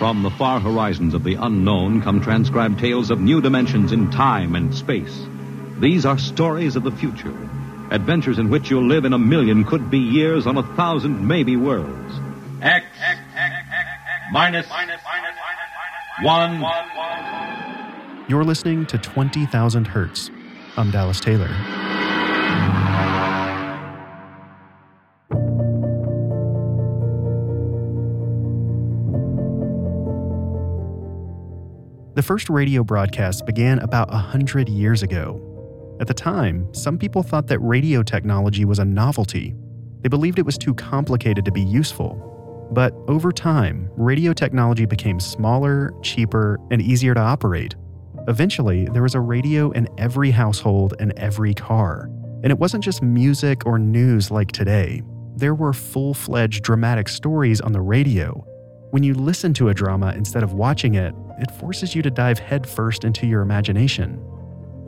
From the far horizons of the unknown come transcribed tales of new dimensions in time and space. These are stories of the future, adventures in which you'll live in a million could be years on a thousand maybe worlds. X, minus, one. You're listening to 20,000 Hertz. I'm Dallas Taylor. The first radio broadcast began about a 100 years ago. At the time, some people thought that radio technology was a novelty. They believed it was too complicated to be useful. But over time, radio technology became smaller, cheaper, and easier to operate. Eventually, there was a radio in every household and every car. And it wasn't just music or news like today. There were full fledged dramatic stories on the radio. When you listen to a drama instead of watching it, it forces you to dive headfirst into your imagination.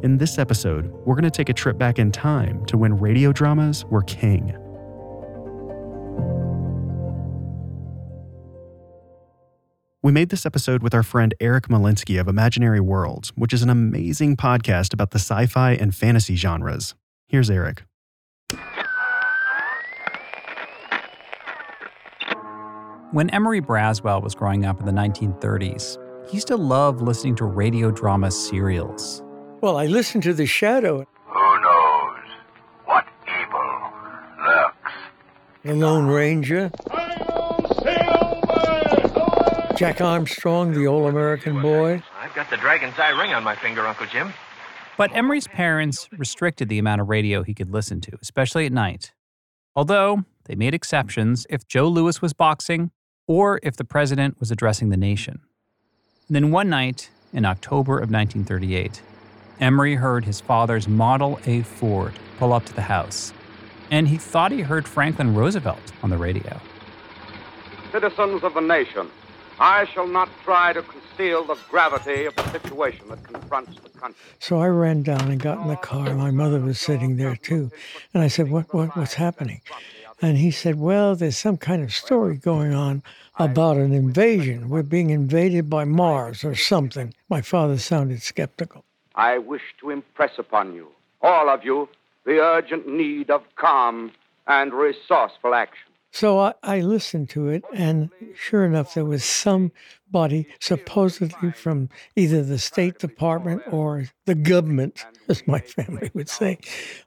In this episode, we're going to take a trip back in time to when radio dramas were king. We made this episode with our friend Eric Molinsky of Imaginary Worlds, which is an amazing podcast about the sci fi and fantasy genres. Here's Eric. When Emory Braswell was growing up in the 1930s, he used to love listening to radio drama serials. Well, I listened to The Shadow. Who knows what evil lurks? The Lone Ranger. Jack Armstrong, the All American Boy. I've got the dragon's eye ring on my finger, Uncle Jim. But Emory's parents restricted the amount of radio he could listen to, especially at night. Although they made exceptions if Joe Louis was boxing or if the president was addressing the nation. And then one night in October of 1938, Emory heard his father's Model A Ford pull up to the house, and he thought he heard Franklin Roosevelt on the radio. Citizens of the nation, I shall not try to conceal the gravity of the situation that confronts the country. So I ran down and got in the car. My mother was sitting there too. And I said, what, what, What's happening? And he said, Well, there's some kind of story going on about an invasion. We're being invaded by Mars or something. My father sounded skeptical. I wish to impress upon you, all of you, the urgent need of calm and resourceful action. So I, I, listened to it, and sure enough, there was somebody supposedly from either the State Department or the government, as my family would say,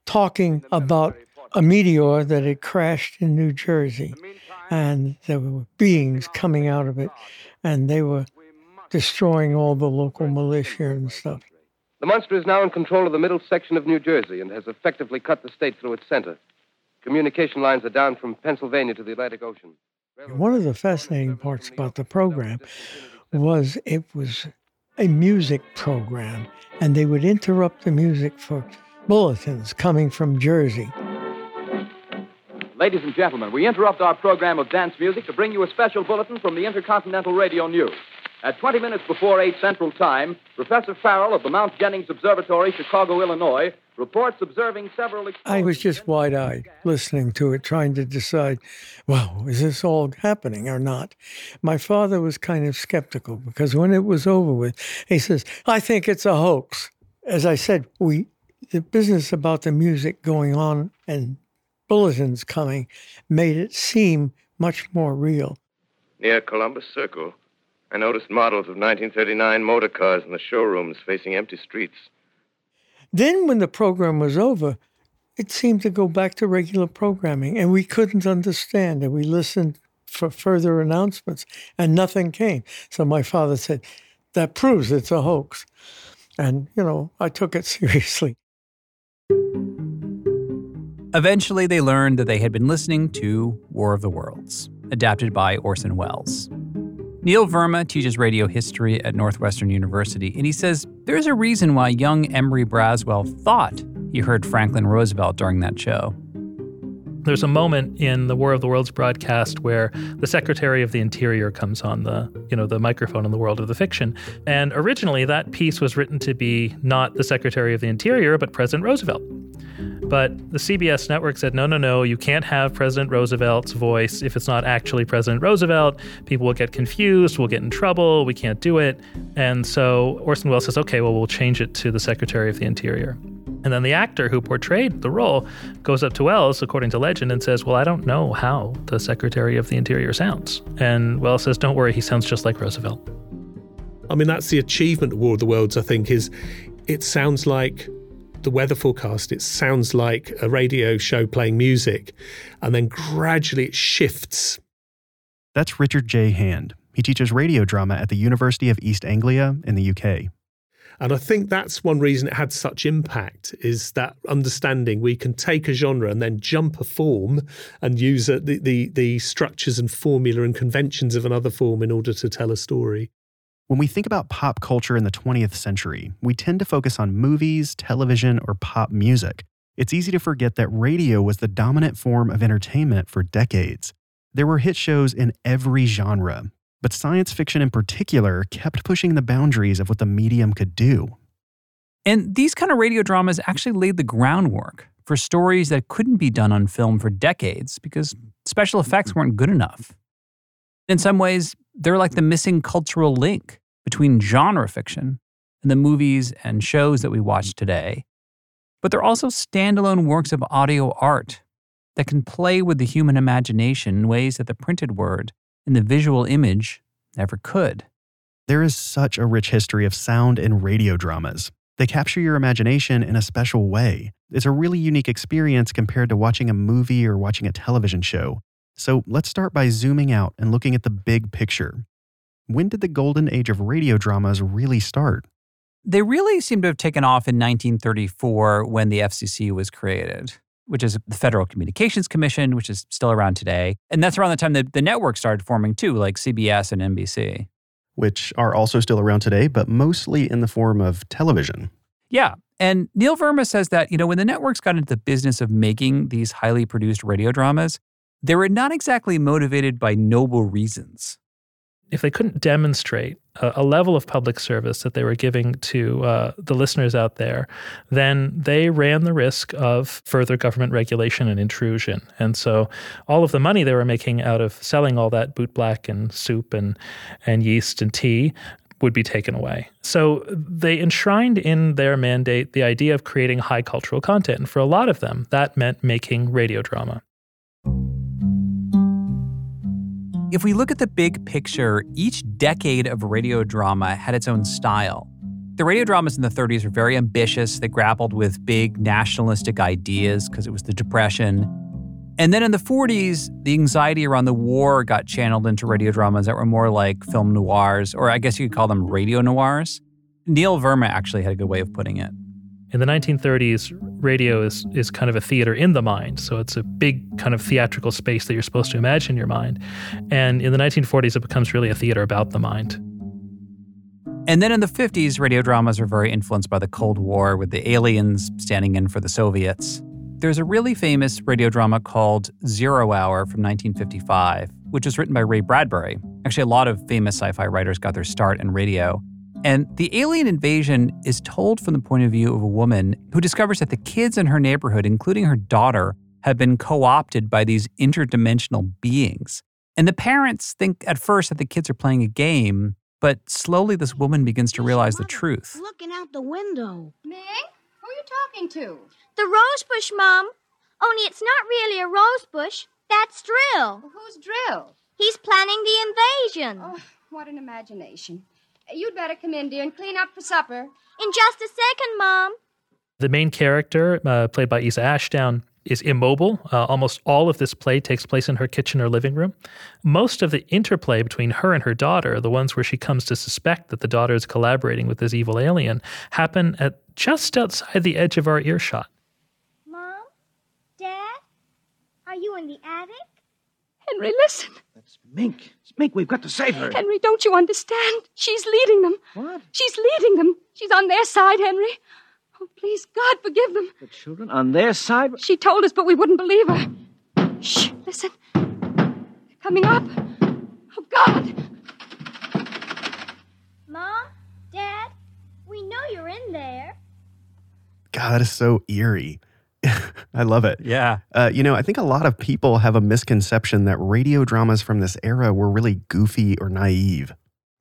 talking about a meteor that had crashed in New Jersey. And there were beings coming out of it, and they were destroying all the local militia and stuff. The monster is now in control of the middle section of New Jersey and has effectively cut the state through its center. Communication lines are down from Pennsylvania to the Atlantic Ocean. One of the fascinating parts about the program was it was a music program, and they would interrupt the music for bulletins coming from Jersey. Ladies and gentlemen, we interrupt our program of dance music to bring you a special bulletin from the Intercontinental Radio News. At 20 minutes before 8 Central Time, Professor Farrell of the Mount Jennings Observatory, Chicago, Illinois, reports observing several. I was just wide eyed listening to it, trying to decide, well, is this all happening or not? My father was kind of skeptical because when it was over with, he says, I think it's a hoax. As I said, we the business about the music going on and bulletins coming made it seem much more real. Near Columbus Circle, I noticed models of 1939 motor cars in the showrooms facing empty streets. Then, when the program was over, it seemed to go back to regular programming, and we couldn't understand. And we listened for further announcements, and nothing came. So my father said, That proves it's a hoax. And, you know, I took it seriously. Eventually, they learned that they had been listening to War of the Worlds, adapted by Orson Welles. Neil Verma teaches radio history at Northwestern University, and he says there's a reason why young Emory Braswell thought he heard Franklin Roosevelt during that show. There's a moment in the War of the Worlds broadcast where the Secretary of the Interior comes on the, you know, the microphone in the world of the fiction. And originally that piece was written to be not the Secretary of the Interior, but President Roosevelt. But the CBS network said, no, no, no, you can't have President Roosevelt's voice if it's not actually President Roosevelt. People will get confused, we'll get in trouble, we can't do it. And so Orson Welles says, okay, well, we'll change it to the Secretary of the Interior. And then the actor who portrayed the role goes up to Welles, according to legend, and says, Well, I don't know how the Secretary of the Interior sounds. And Welles says, Don't worry, he sounds just like Roosevelt. I mean, that's the achievement of War of the Worlds, I think, is it sounds like the weather forecast. It sounds like a radio show playing music, and then gradually it shifts. That's Richard J. Hand. He teaches radio drama at the University of East Anglia in the UK. And I think that's one reason it had such impact is that understanding we can take a genre and then jump a form and use uh, the, the, the structures and formula and conventions of another form in order to tell a story. When we think about pop culture in the 20th century, we tend to focus on movies, television, or pop music. It's easy to forget that radio was the dominant form of entertainment for decades. There were hit shows in every genre, but science fiction in particular kept pushing the boundaries of what the medium could do. And these kind of radio dramas actually laid the groundwork for stories that couldn't be done on film for decades because special effects weren't good enough. In some ways, they're like the missing cultural link between genre fiction and the movies and shows that we watch today. But they're also standalone works of audio art that can play with the human imagination in ways that the printed word and the visual image never could. There is such a rich history of sound and radio dramas. They capture your imagination in a special way. It's a really unique experience compared to watching a movie or watching a television show. So let's start by zooming out and looking at the big picture. When did the golden age of radio dramas really start? They really seem to have taken off in 1934 when the FCC was created which is the Federal Communications Commission, which is still around today. And that's around the time that the networks started forming too, like CBS and NBC. Which are also still around today, but mostly in the form of television. Yeah. And Neil Verma says that, you know, when the networks got into the business of making these highly produced radio dramas, they were not exactly motivated by noble reasons if they couldn't demonstrate a, a, level of public service that they were giving to uh, the listeners out there, then they ran the risk of further government regulation and intrusion. And so all of the money they were making out of selling all that bootblack and soup and, and yeast and tea would be taken away. So they enshrined in their mandate the idea of creating high cultural content. And for a lot of them, that meant making radio drama. If we look at the big picture, each decade of radio drama had its own style. The radio dramas in the 30s were very ambitious. They grappled with big nationalistic ideas because it was the Depression. And then in the 40s, the anxiety around the war got channeled into radio dramas that were more like film noirs, or I guess you could call them radio noirs. Neil Verma actually had a good way of putting it. In the 1930s, radio is, is kind of a theater in the mind. So it's a big kind of theatrical space that you're supposed to imagine in your mind. And in the 1940s, it becomes really a theater about the mind. And then in the 50s, radio dramas are very influenced by the Cold War, with the aliens standing in for the Soviets. There's a really famous radio drama called Zero Hour from 1955, which was written by Ray Bradbury. Actually, a lot of famous sci fi writers got their start in radio. And the alien invasion is told from the point of view of a woman who discovers that the kids in her neighborhood, including her daughter, have been co opted by these interdimensional beings. And the parents think at first that the kids are playing a game, but slowly this woman begins to realize the truth. Looking out the window. Mink? Who are you talking to? The rosebush, Mom. Only it's not really a rosebush. That's Drill. Well, who's Drill? He's planning the invasion. Oh, what an imagination. You'd better come in, dear, and clean up for supper. In just a second, Mom. The main character, uh, played by Isa Ashdown, is immobile. Uh, almost all of this play takes place in her kitchen or living room. Most of the interplay between her and her daughter, the ones where she comes to suspect that the daughter is collaborating with this evil alien, happen at just outside the edge of our earshot. Mom? Dad? Are you in the attic? Henry, listen. That's Mink. Mink, we've got to save her. Henry, don't you understand? She's leading them. What? She's leading them. She's on their side, Henry. Oh, please, God, forgive them. The children on their side? She told us, but we wouldn't believe her. Shh, listen. They're coming up. Oh, God. Mom? Dad? We know you're in there. God, that is so eerie. I love it. Yeah. Uh, you know, I think a lot of people have a misconception that radio dramas from this era were really goofy or naive.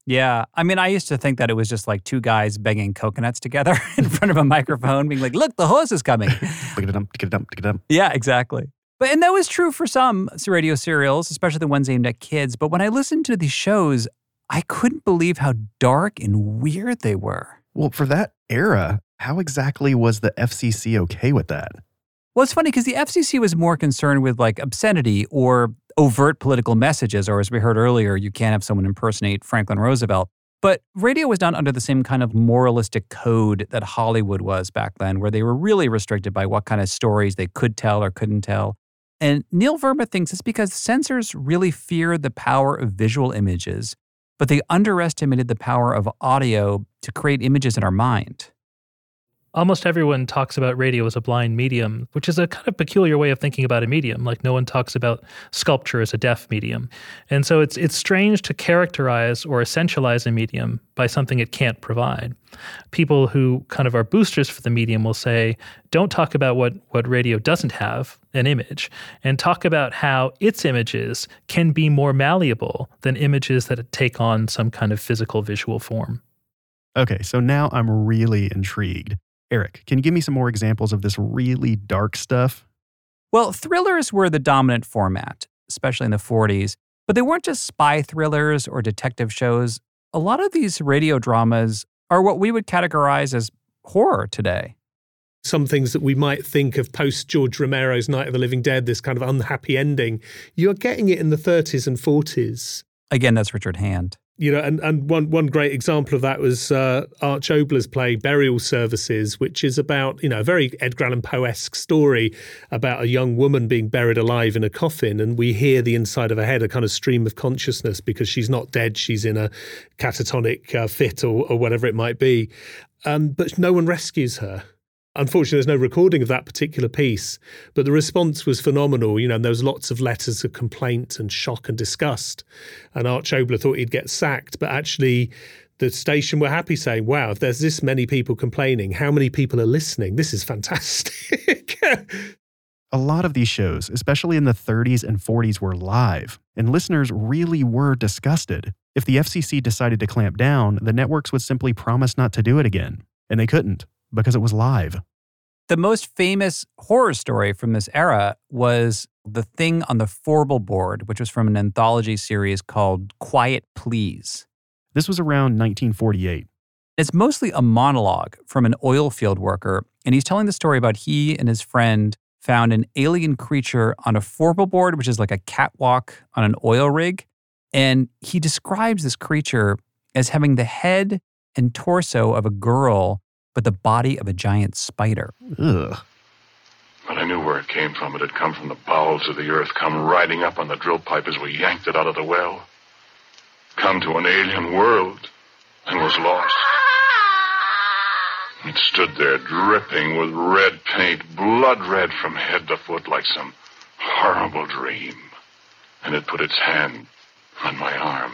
Yeah. I mean, I used to think that it was just like two guys banging coconuts together in front of a microphone, being like, look, the horse is coming. yeah, exactly. But and that was true for some radio serials, especially the ones aimed at kids. But when I listened to these shows, I couldn't believe how dark and weird they were. Well, for that era, how exactly was the FCC okay with that? Well, it's funny because the FCC was more concerned with like obscenity or overt political messages, or as we heard earlier, you can't have someone impersonate Franklin Roosevelt. But radio was not under the same kind of moralistic code that Hollywood was back then, where they were really restricted by what kind of stories they could tell or couldn't tell. And Neil Verma thinks it's because censors really feared the power of visual images, but they underestimated the power of audio to create images in our mind almost everyone talks about radio as a blind medium, which is a kind of peculiar way of thinking about a medium. Like no one talks about sculpture as a deaf medium. And so it's it's strange to characterize or essentialize a medium by something it can't provide. People who kind of are boosters for the medium will say, don't talk about what, what radio doesn't have, an image, and talk about how its images can be more malleable than images that take on some kind of physical visual form. Okay, so now I'm really intrigued. Eric, can you give me some more examples of this really dark stuff? Well, thrillers were the dominant format, especially in the 40s, but they weren't just spy thrillers or detective shows. A lot of these radio dramas are what we would categorize as horror today. Some things that we might think of post George Romero's Night of the Living Dead, this kind of unhappy ending, you're getting it in the 30s and 40s. Again, that's Richard Hand you know, and, and one one great example of that was uh, Arch Oboler's play Burial Services, which is about you know a very Edgar Allan Poe-esque story about a young woman being buried alive in a coffin, and we hear the inside of her head, a kind of stream of consciousness because she's not dead, she's in a catatonic uh, fit or, or whatever it might be, um, but no one rescues her. Unfortunately, there's no recording of that particular piece, but the response was phenomenal. You know, and there was lots of letters of complaint and shock and disgust. And Arch Oboler thought he'd get sacked, but actually, the station were happy saying, wow, if there's this many people complaining, how many people are listening? This is fantastic. A lot of these shows, especially in the 30s and 40s, were live, and listeners really were disgusted. If the FCC decided to clamp down, the networks would simply promise not to do it again, and they couldn't because it was live. The most famous horror story from this era was The Thing on the Fourble Board, which was from an anthology series called Quiet Please. This was around 1948. It's mostly a monologue from an oil field worker, and he's telling the story about he and his friend found an alien creature on a Forble board, which is like a catwalk on an oil rig. And he describes this creature as having the head and torso of a girl but the body of a giant spider. Ugh. But I knew where it came from. It had come from the bowels of the earth, come riding up on the drill pipe as we yanked it out of the well. Come to an alien world and was lost. It stood there dripping with red paint, blood red from head to foot like some horrible dream. And it put its hand on my arm.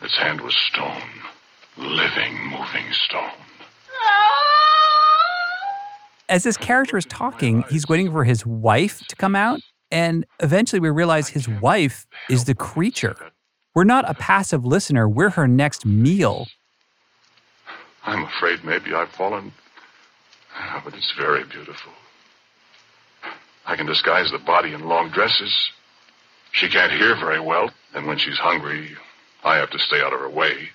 Its hand was stone, living, moving stone as this character is talking, he's waiting for his wife to come out. And eventually we realize his wife is the creature. We're not a passive listener, we're her next meal. I'm afraid maybe I've fallen. Oh, but it's very beautiful. I can disguise the body in long dresses. She can't hear very well, and when she's hungry, I have to stay out of her way.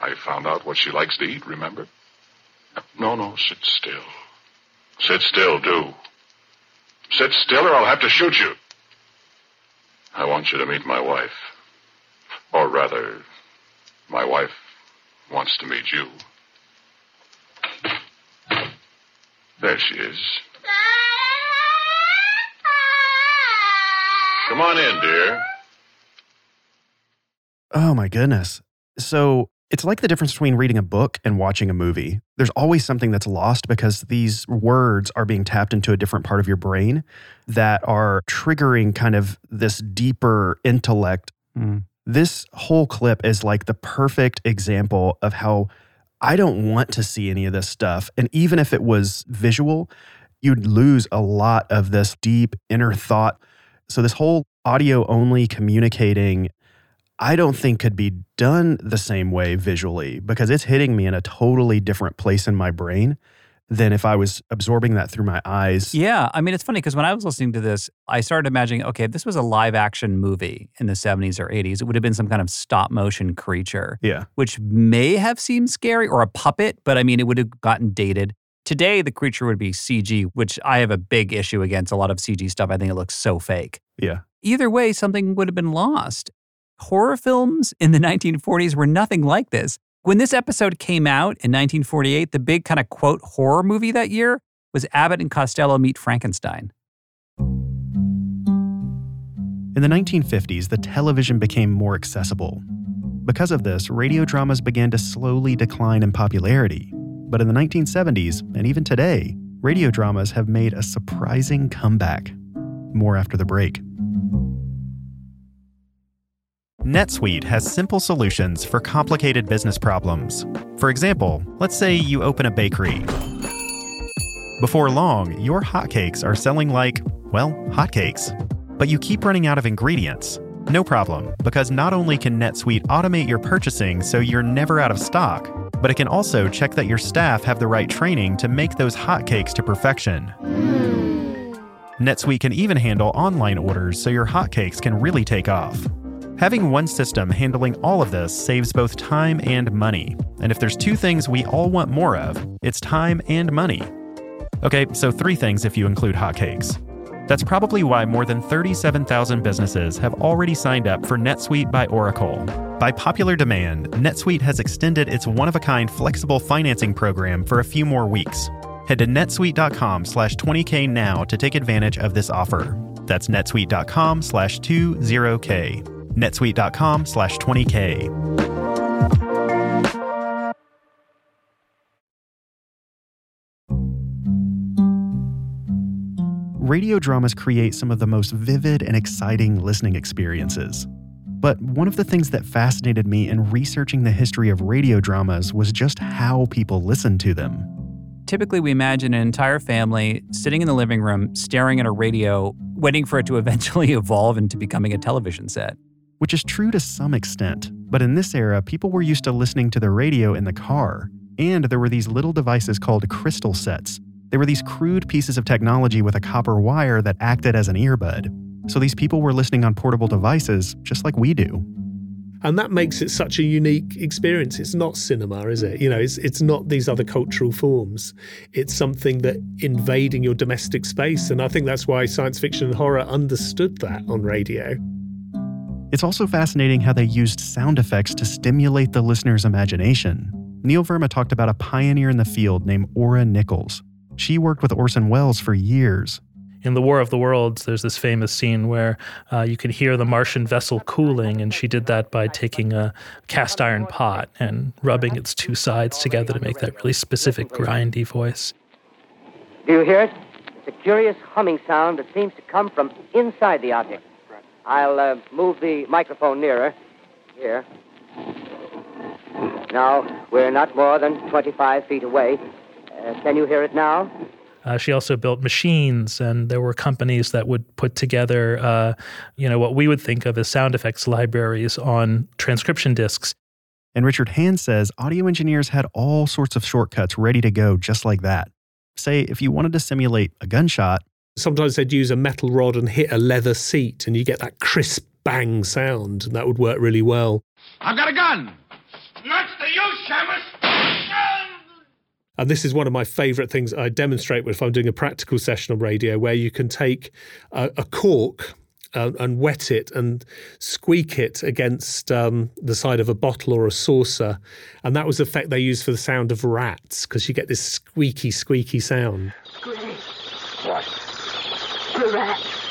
I found out what she likes to eat, remember? No, no, sit still. Sit still, do. Sit still or I'll have to shoot you. I want you to meet my wife. Or rather, my wife wants to meet you. There she is. Come on in, dear. Oh my goodness. So it's like the difference between reading a book and watching a movie. There's always something that's lost because these words are being tapped into a different part of your brain that are triggering kind of this deeper intellect. Mm. This whole clip is like the perfect example of how I don't want to see any of this stuff. And even if it was visual, you'd lose a lot of this deep inner thought. So, this whole audio only communicating, I don't think could be done the same way visually because it's hitting me in a totally different place in my brain than if I was absorbing that through my eyes. Yeah. I mean, it's funny because when I was listening to this, I started imagining okay, if this was a live action movie in the 70s or 80s, it would have been some kind of stop motion creature. Yeah. Which may have seemed scary or a puppet, but I mean, it would have gotten dated. Today, the creature would be CG, which I have a big issue against a lot of CG stuff. I think it looks so fake. Yeah. Either way, something would have been lost. Horror films in the 1940s were nothing like this. When this episode came out in 1948, the big kind of quote horror movie that year was Abbott and Costello Meet Frankenstein. In the 1950s, the television became more accessible. Because of this, radio dramas began to slowly decline in popularity. But in the 1970s, and even today, radio dramas have made a surprising comeback. More after the break. NetSuite has simple solutions for complicated business problems. For example, let's say you open a bakery. Before long, your hotcakes are selling like, well, hotcakes. But you keep running out of ingredients. No problem, because not only can NetSuite automate your purchasing so you're never out of stock, but it can also check that your staff have the right training to make those hotcakes to perfection. Hmm. NetSuite can even handle online orders so your hotcakes can really take off. Having one system handling all of this saves both time and money. And if there's two things we all want more of, it's time and money. Okay, so three things if you include hotcakes. That's probably why more than 37,000 businesses have already signed up for NetSuite by Oracle. By popular demand, NetSuite has extended its one-of-a-kind flexible financing program for a few more weeks. Head to netsuite.com slash 20k now to take advantage of this offer. That's netsuite.com slash 20k. netsuite.com slash 20k. Radio dramas create some of the most vivid and exciting listening experiences. But one of the things that fascinated me in researching the history of radio dramas was just how people listened to them. Typically, we imagine an entire family sitting in the living room, staring at a radio, waiting for it to eventually evolve into becoming a television set. Which is true to some extent, but in this era, people were used to listening to the radio in the car, and there were these little devices called crystal sets. They were these crude pieces of technology with a copper wire that acted as an earbud. So these people were listening on portable devices just like we do. And that makes it such a unique experience. It's not cinema, is it? You know, it's it's not these other cultural forms. It's something that invading your domestic space. And I think that's why science fiction and horror understood that on radio. It's also fascinating how they used sound effects to stimulate the listener's imagination. Neil Verma talked about a pioneer in the field named Ora Nichols. She worked with Orson Welles for years. In The War of the Worlds, there's this famous scene where uh, you can hear the Martian vessel cooling, and she did that by taking a cast iron pot and rubbing its two sides together to make that really specific grindy voice. Do you hear it? It's a curious humming sound that seems to come from inside the object. I'll uh, move the microphone nearer. Here. Now, we're not more than 25 feet away. Uh, can you hear it now? Uh, she also built machines, and there were companies that would put together, uh, you know, what we would think of as sound effects libraries on transcription discs. And Richard Hand says audio engineers had all sorts of shortcuts ready to go just like that. Say, if you wanted to simulate a gunshot, Sometimes they'd use a metal rod and hit a leather seat, and you get that crisp bang sound, and that would work really well. I've got a gun. Not the use, Shamus. And this is one of my favorite things I demonstrate if I'm doing a practical session on radio, where you can take a, a cork uh, and wet it and squeak it against um, the side of a bottle or a saucer. And that was the effect they used for the sound of rats, because you get this squeaky, squeaky sound. What? Rat.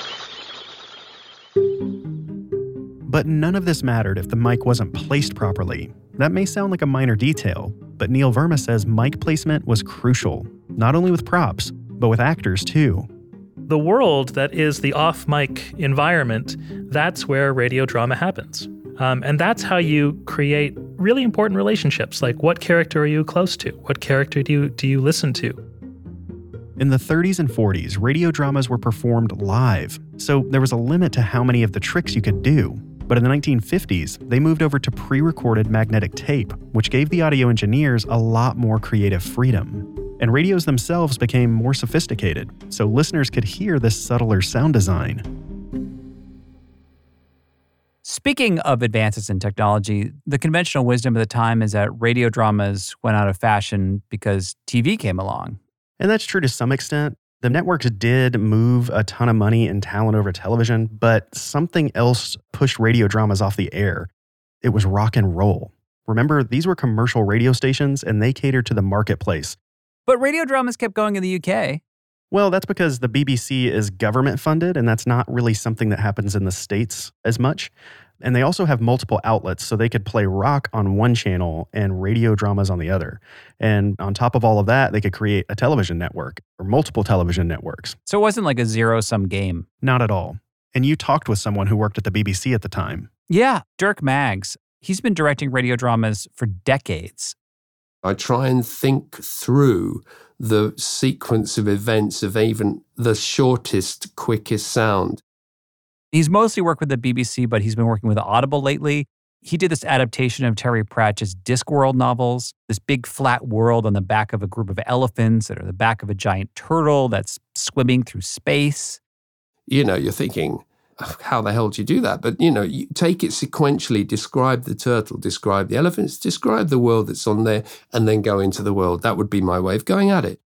But none of this mattered if the mic wasn't placed properly. That may sound like a minor detail, but Neil Verma says mic placement was crucial, not only with props, but with actors too. The world that is the off mic environment, that's where radio drama happens. Um, and that's how you create really important relationships like what character are you close to? What character do you, do you listen to? In the 30s and 40s, radio dramas were performed live, so there was a limit to how many of the tricks you could do. But in the 1950s, they moved over to pre recorded magnetic tape, which gave the audio engineers a lot more creative freedom. And radios themselves became more sophisticated, so listeners could hear this subtler sound design. Speaking of advances in technology, the conventional wisdom of the time is that radio dramas went out of fashion because TV came along. And that's true to some extent. The networks did move a ton of money and talent over television, but something else pushed radio dramas off the air. It was rock and roll. Remember, these were commercial radio stations and they catered to the marketplace. But radio dramas kept going in the UK. Well, that's because the BBC is government funded, and that's not really something that happens in the States as much. And they also have multiple outlets, so they could play rock on one channel and radio dramas on the other. And on top of all of that, they could create a television network or multiple television networks. So it wasn't like a zero sum game. Not at all. And you talked with someone who worked at the BBC at the time. Yeah, Dirk Maggs. He's been directing radio dramas for decades. I try and think through the sequence of events of even the shortest, quickest sound. He's mostly worked with the BBC, but he's been working with Audible lately. He did this adaptation of Terry Pratchett's Discworld novels, this big flat world on the back of a group of elephants that are the back of a giant turtle that's swimming through space. You know, you're thinking, oh, how the hell do you do that? But, you know, you take it sequentially, describe the turtle, describe the elephants, describe the world that's on there, and then go into the world. That would be my way of going at it.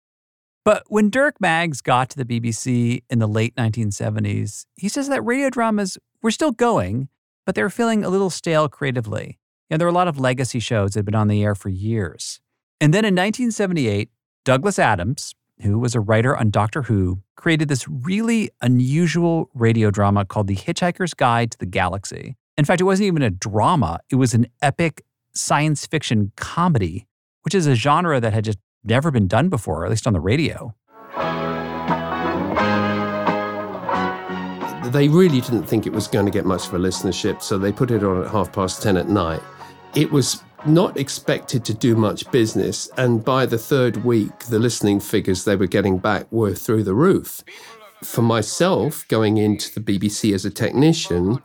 But when Dirk Maggs got to the BBC in the late 1970s, he says that radio dramas were still going, but they were feeling a little stale creatively. And there were a lot of legacy shows that had been on the air for years. And then in 1978, Douglas Adams, who was a writer on Doctor Who, created this really unusual radio drama called The Hitchhiker's Guide to the Galaxy. In fact, it wasn't even a drama, it was an epic science fiction comedy, which is a genre that had just never been done before, at least on the radio. They really didn't think it was going to get much of a listenership, so they put it on at half past 10 at night. It was not expected to do much business, and by the third week, the listening figures they were getting back were through the roof. For myself, going into the BBC as a technician,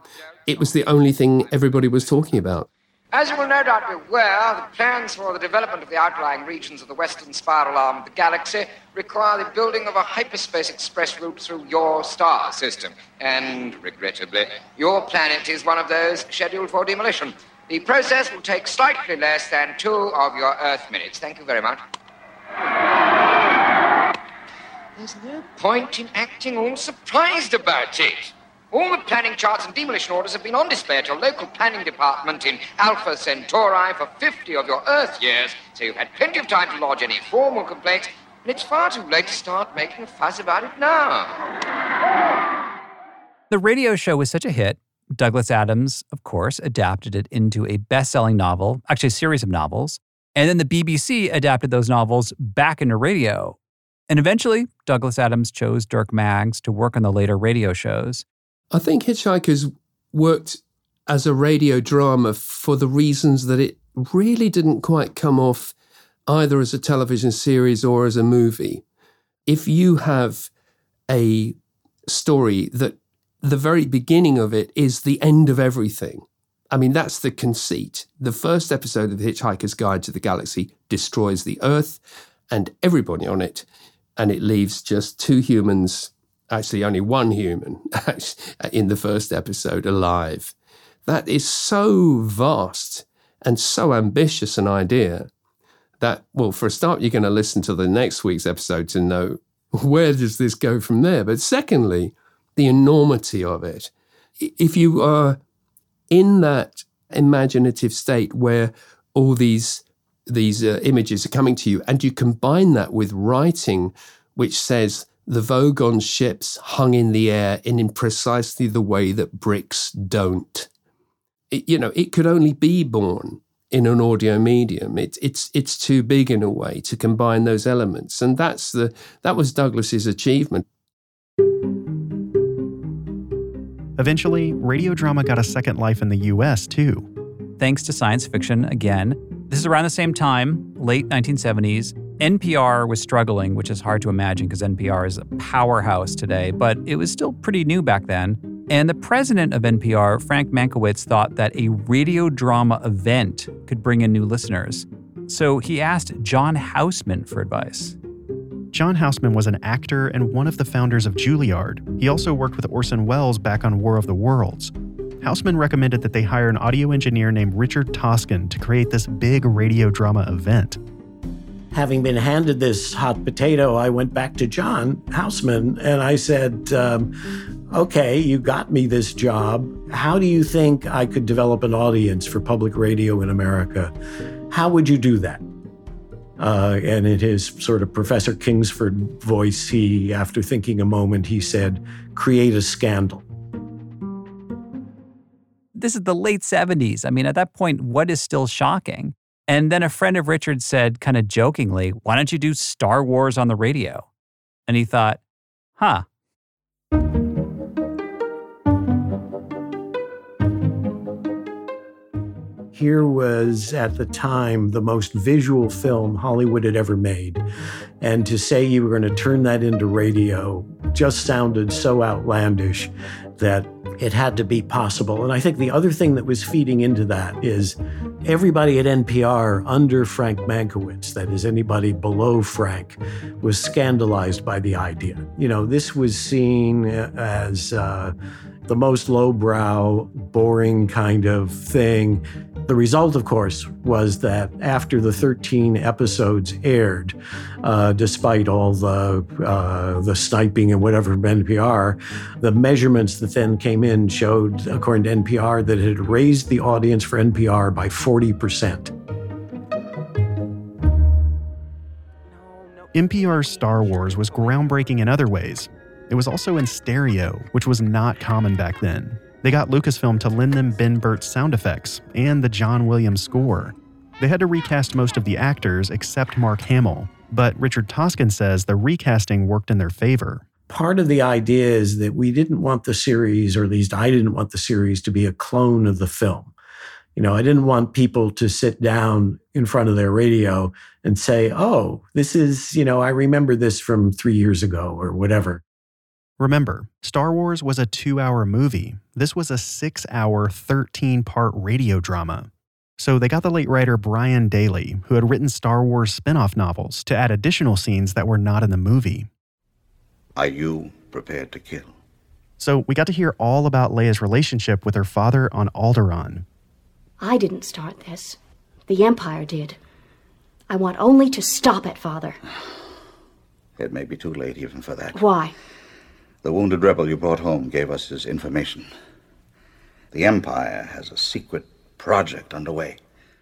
it was the only thing everybody was talking about. As you will no doubt be aware, the plans for the development of the outlying regions of the western spiral arm of the galaxy require the building of a hyperspace express route through your star system. And, regrettably, your planet is one of those scheduled for demolition. The process will take slightly less than two of your Earth minutes. Thank you very much. There's no point in acting all surprised about it. All the planning charts and demolition orders have been on display at your local planning department in Alpha Centauri for 50 of your Earth years, so you've had plenty of time to lodge any formal complaints, and it's far too late to start making a fuss about it now. The radio show was such a hit, Douglas Adams, of course, adapted it into a best selling novel, actually, a series of novels. And then the BBC adapted those novels back into radio. And eventually, Douglas Adams chose Dirk Maggs to work on the later radio shows. I think Hitchhikers worked as a radio drama for the reasons that it really didn't quite come off either as a television series or as a movie. If you have a story that the very beginning of it is the end of everything. I mean, that's the conceit. The first episode of The Hitchhiker's Guide to the Galaxy destroys the Earth and everybody on it, and it leaves just two humans actually only one human in the first episode alive. That is so vast and so ambitious an idea that, well, for a start, you're going to listen to the next week's episode to know where does this go from there. But secondly, the enormity of it. If you are in that imaginative state where all these these uh, images are coming to you, and you combine that with writing, which says the Vogon ships hung in the air and in precisely the way that bricks don't. It, you know, it could only be born in an audio medium. It, it's it's too big in a way to combine those elements, and that's the that was Douglas's achievement. Eventually, radio drama got a second life in the U.S. too. Thanks to science fiction again. This is around the same time, late 1970s. NPR was struggling, which is hard to imagine because NPR is a powerhouse today, but it was still pretty new back then. And the president of NPR, Frank Mankiewicz, thought that a radio drama event could bring in new listeners. So he asked John Houseman for advice. John Houseman was an actor and one of the founders of Juilliard. He also worked with Orson Welles back on War of the Worlds. Houseman recommended that they hire an audio engineer named Richard Toscan to create this big radio drama event. Having been handed this hot potato, I went back to John Houseman and I said, um, Okay, you got me this job. How do you think I could develop an audience for public radio in America? How would you do that? Uh, and in his sort of Professor Kingsfield voice, he, after thinking a moment, he said, Create a scandal. This is the late 70s. I mean, at that point, what is still shocking? And then a friend of Richard's said, kind of jokingly, Why don't you do Star Wars on the radio? And he thought, Huh. Here was, at the time, the most visual film Hollywood had ever made. And to say you were going to turn that into radio just sounded so outlandish that it had to be possible. And I think the other thing that was feeding into that is everybody at NPR under Frank Mankiewicz, that is, anybody below Frank, was scandalized by the idea. You know, this was seen as uh, the most lowbrow, boring kind of thing. The result, of course, was that after the 13 episodes aired, uh, despite all the uh, the sniping and whatever from NPR, the measurements that then came in showed, according to NPR, that it had raised the audience for NPR by 40 percent. NPR's Star Wars was groundbreaking in other ways. It was also in stereo, which was not common back then. They got Lucasfilm to lend them Ben Burtt's sound effects and the John Williams score. They had to recast most of the actors except Mark Hamill, but Richard Toscan says the recasting worked in their favor. Part of the idea is that we didn't want the series, or at least I didn't want the series to be a clone of the film. You know, I didn't want people to sit down in front of their radio and say, oh, this is, you know, I remember this from three years ago or whatever. Remember, Star Wars was a two hour movie. This was a six hour, 13 part radio drama. So they got the late writer Brian Daley, who had written Star Wars spin off novels, to add additional scenes that were not in the movie. Are you prepared to kill? So we got to hear all about Leia's relationship with her father on Alderaan. I didn't start this. The Empire did. I want only to stop it, Father. It may be too late even for that. Why? The wounded rebel you brought home gave us his information. The Empire has a secret project underway.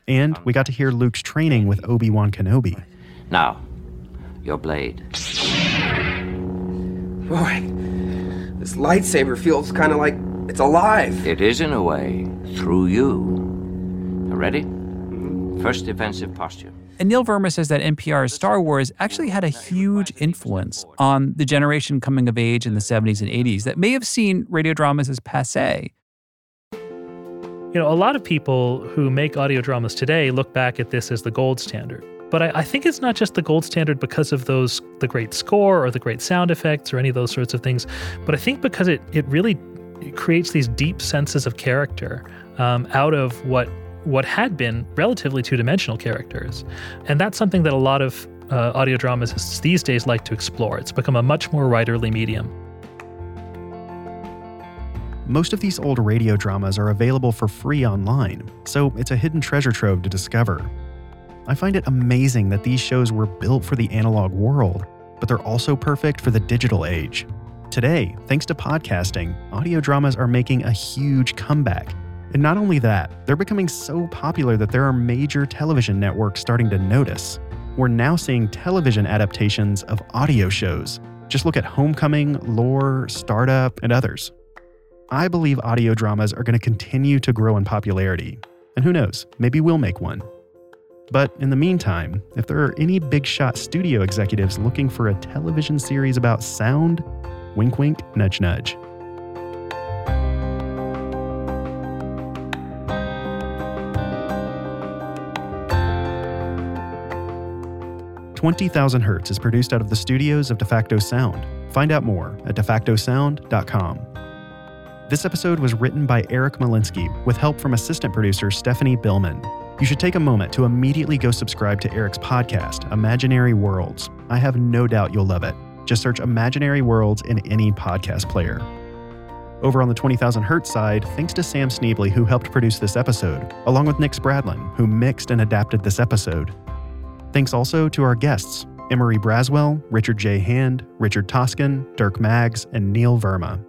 And we got to hear Luke's training with Obi Wan Kenobi. Now, your blade. Boy, this lightsaber feels kind of like it's alive. It is in a way, through you. Ready? First defensive posture. And Neil Verma says that NPR's Star Wars actually had a huge influence on the generation coming of age in the 70s and 80s that may have seen radio dramas as passe. You know, a lot of people who make audio dramas today look back at this as the gold standard. But I, I, think it's not just the gold standard because of those the great score or the great sound effects or any of those sorts of things, but I think because it it really creates these deep senses of character um, out of what what had been relatively two dimensional characters. And that's something that a lot of uh, audio dramatists these days like to explore. It's become a much more writerly medium. Most of these old radio dramas are available for free online, so it's a hidden treasure trove to discover. I find it amazing that these shows were built for the analog world, but they're also perfect for the digital age. Today, thanks to podcasting, audio dramas are making a huge comeback. And not only that, they're becoming so popular that there are major television networks starting to notice. We're now seeing television adaptations of audio shows. Just look at Homecoming, Lore, Startup, and others. I believe audio dramas are going to continue to grow in popularity. And who knows, maybe we'll make one. But in the meantime, if there are any big shot studio executives looking for a television series about sound, wink wink, nudge nudge. 20,000 Hertz is produced out of the studios of DeFacto Sound. Find out more at defactosound.com. This episode was written by Eric Molinsky with help from assistant producer Stephanie Billman. You should take a moment to immediately go subscribe to Eric's podcast, Imaginary Worlds. I have no doubt you'll love it. Just search Imaginary Worlds in any podcast player. Over on the 20,000 Hertz side, thanks to Sam Sneebly, who helped produce this episode, along with Nick Spradlin, who mixed and adapted this episode. Thanks also to our guests, Emory Braswell, Richard J. Hand, Richard Toscan, Dirk Maggs, and Neil Verma.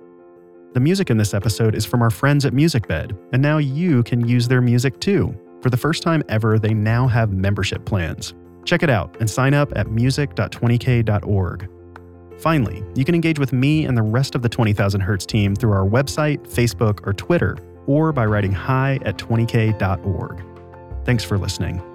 The music in this episode is from our friends at MusicBed, and now you can use their music too. For the first time ever, they now have membership plans. Check it out and sign up at music.20k.org. Finally, you can engage with me and the rest of the 20,000 Hertz team through our website, Facebook, or Twitter, or by writing hi at 20k.org. Thanks for listening.